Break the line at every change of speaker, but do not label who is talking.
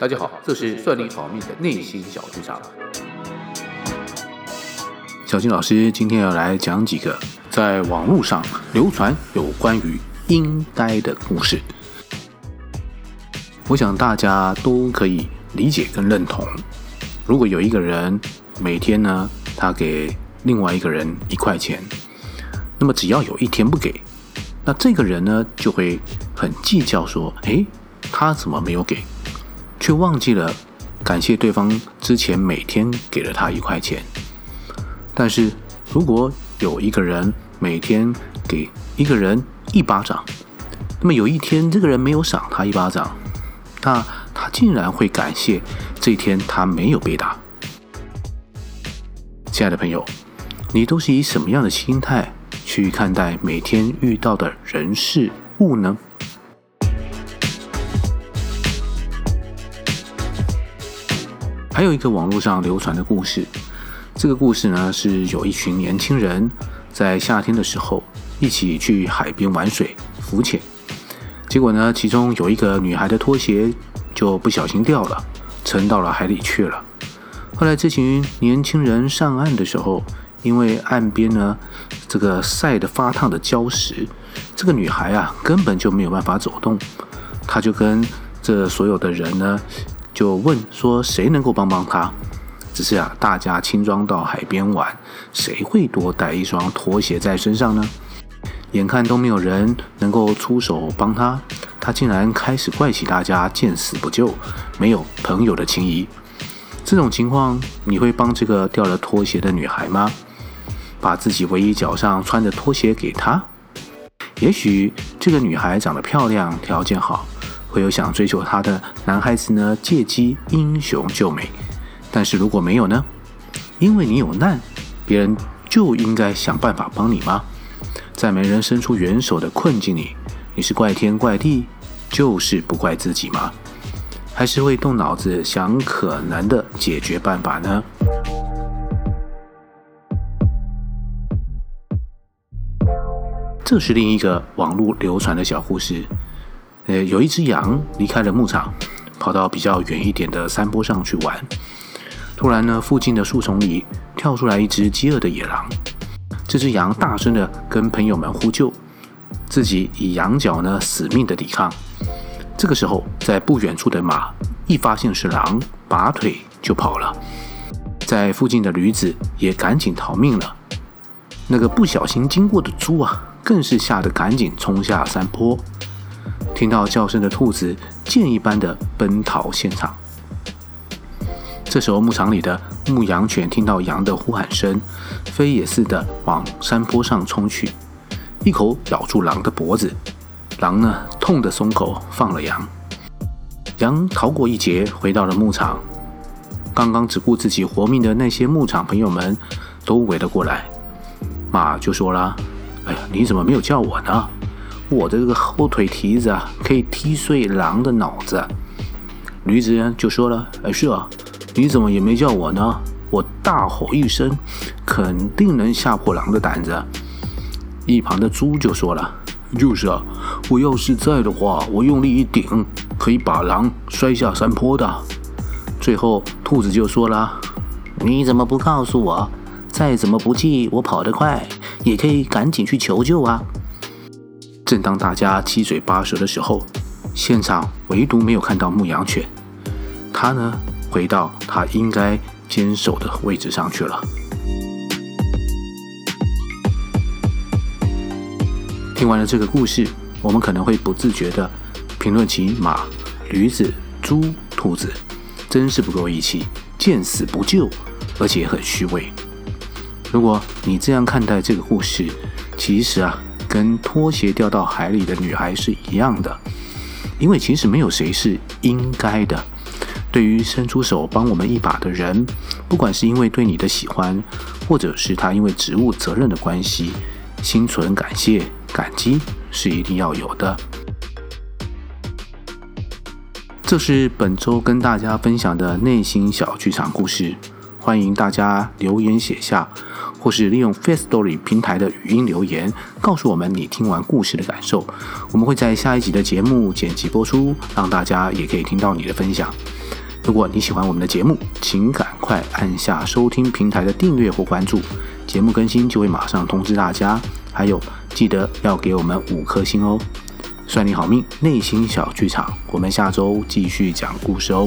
大家好，这是算力好命的内心小剧场。小金老师今天要来讲几个在网络上流传有关于应该的故事。我想大家都可以理解跟认同。如果有一个人每天呢，他给另外一个人一块钱，那么只要有一天不给，那这个人呢就会很计较，说：“诶，他怎么没有给？”却忘记了感谢对方之前每天给了他一块钱。但是，如果有一个人每天给一个人一巴掌，那么有一天这个人没有赏他一巴掌，那他竟然会感谢这一天他没有被打。亲爱的朋友，你都是以什么样的心态去看待每天遇到的人事物呢？还有一个网络上流传的故事。这个故事呢，是有一群年轻人在夏天的时候一起去海边玩水浮潜，结果呢，其中有一个女孩的拖鞋就不小心掉了，沉到了海里去了。后来这群年轻人上岸的时候，因为岸边呢这个晒得发烫的礁石，这个女孩啊根本就没有办法走动，她就跟这所有的人呢就问说，谁能够帮帮她？只是啊，大家轻装到海边玩，谁会多带一双拖鞋在身上呢？眼看都没有人能够出手帮他，他竟然开始怪起大家见死不救，没有朋友的情谊。这种情况，你会帮这个掉了拖鞋的女孩吗？把自己唯一脚上穿的拖鞋给她？也许这个女孩长得漂亮，条件好，会有想追求她的男孩子呢，借机英雄救美。但是如果没有呢？因为你有难，别人就应该想办法帮你吗？在没人伸出援手的困境里，你是怪天怪地，就是不怪自己吗？还是会动脑子想可能的解决办法呢？这是另一个网络流传的小故事。呃，有一只羊离开了牧场，跑到比较远一点的山坡上去玩。突然呢，附近的树丛里跳出来一只饥饿的野狼。这只羊大声地跟朋友们呼救，自己以羊角呢死命的抵抗。这个时候，在不远处的马一发现是狼，拔腿就跑了。在附近的驴子也赶紧逃命了。那个不小心经过的猪啊，更是吓得赶紧冲下山坡。听到叫声的兔子，箭一般的奔逃现场。这时候，牧场里的牧羊犬听到羊的呼喊声，飞也似的往山坡上冲去，一口咬住狼的脖子。狼呢，痛得松口，放了羊。羊逃过一劫，回到了牧场。刚刚只顾自己活命的那些牧场朋友们都围了过来。马就说了：“哎呀，你怎么没有叫我呢？我的这个后腿蹄子啊，可以踢碎狼的脑子。”驴子就说了：“哎，是啊。”你怎么也没叫我呢？我大吼一声，肯定能吓破狼的胆子。一旁的猪就说了：“就是啊，我要是在的话，我用力一顶，可以把狼摔下山坡的。”最后，兔子就说了：“你怎么不告诉我？再怎么不济，我跑得快，也可以赶紧去求救啊！”正当大家七嘴八舌的时候，现场唯独没有看到牧羊犬，它呢？回到它应该坚守的位置上去了。听完了这个故事，我们可能会不自觉地评论起马、驴子、猪、兔子，真是不够义气，见死不救，而且很虚伪。如果你这样看待这个故事，其实啊，跟拖鞋掉到海里的女孩是一样的，因为其实没有谁是应该的。对于伸出手帮我们一把的人，不管是因为对你的喜欢，或者是他因为职务责任的关系，心存感谢、感激是一定要有的。这是本周跟大家分享的内心小剧场故事，欢迎大家留言写下，或是利用 Firstory 平台的语音留言，告诉我们你听完故事的感受。我们会在下一集的节目剪辑播出，让大家也可以听到你的分享。如果你喜欢我们的节目，请赶快按下收听平台的订阅或关注，节目更新就会马上通知大家。还有，记得要给我们五颗星哦！算你好命，内心小剧场，我们下周继续讲故事哦。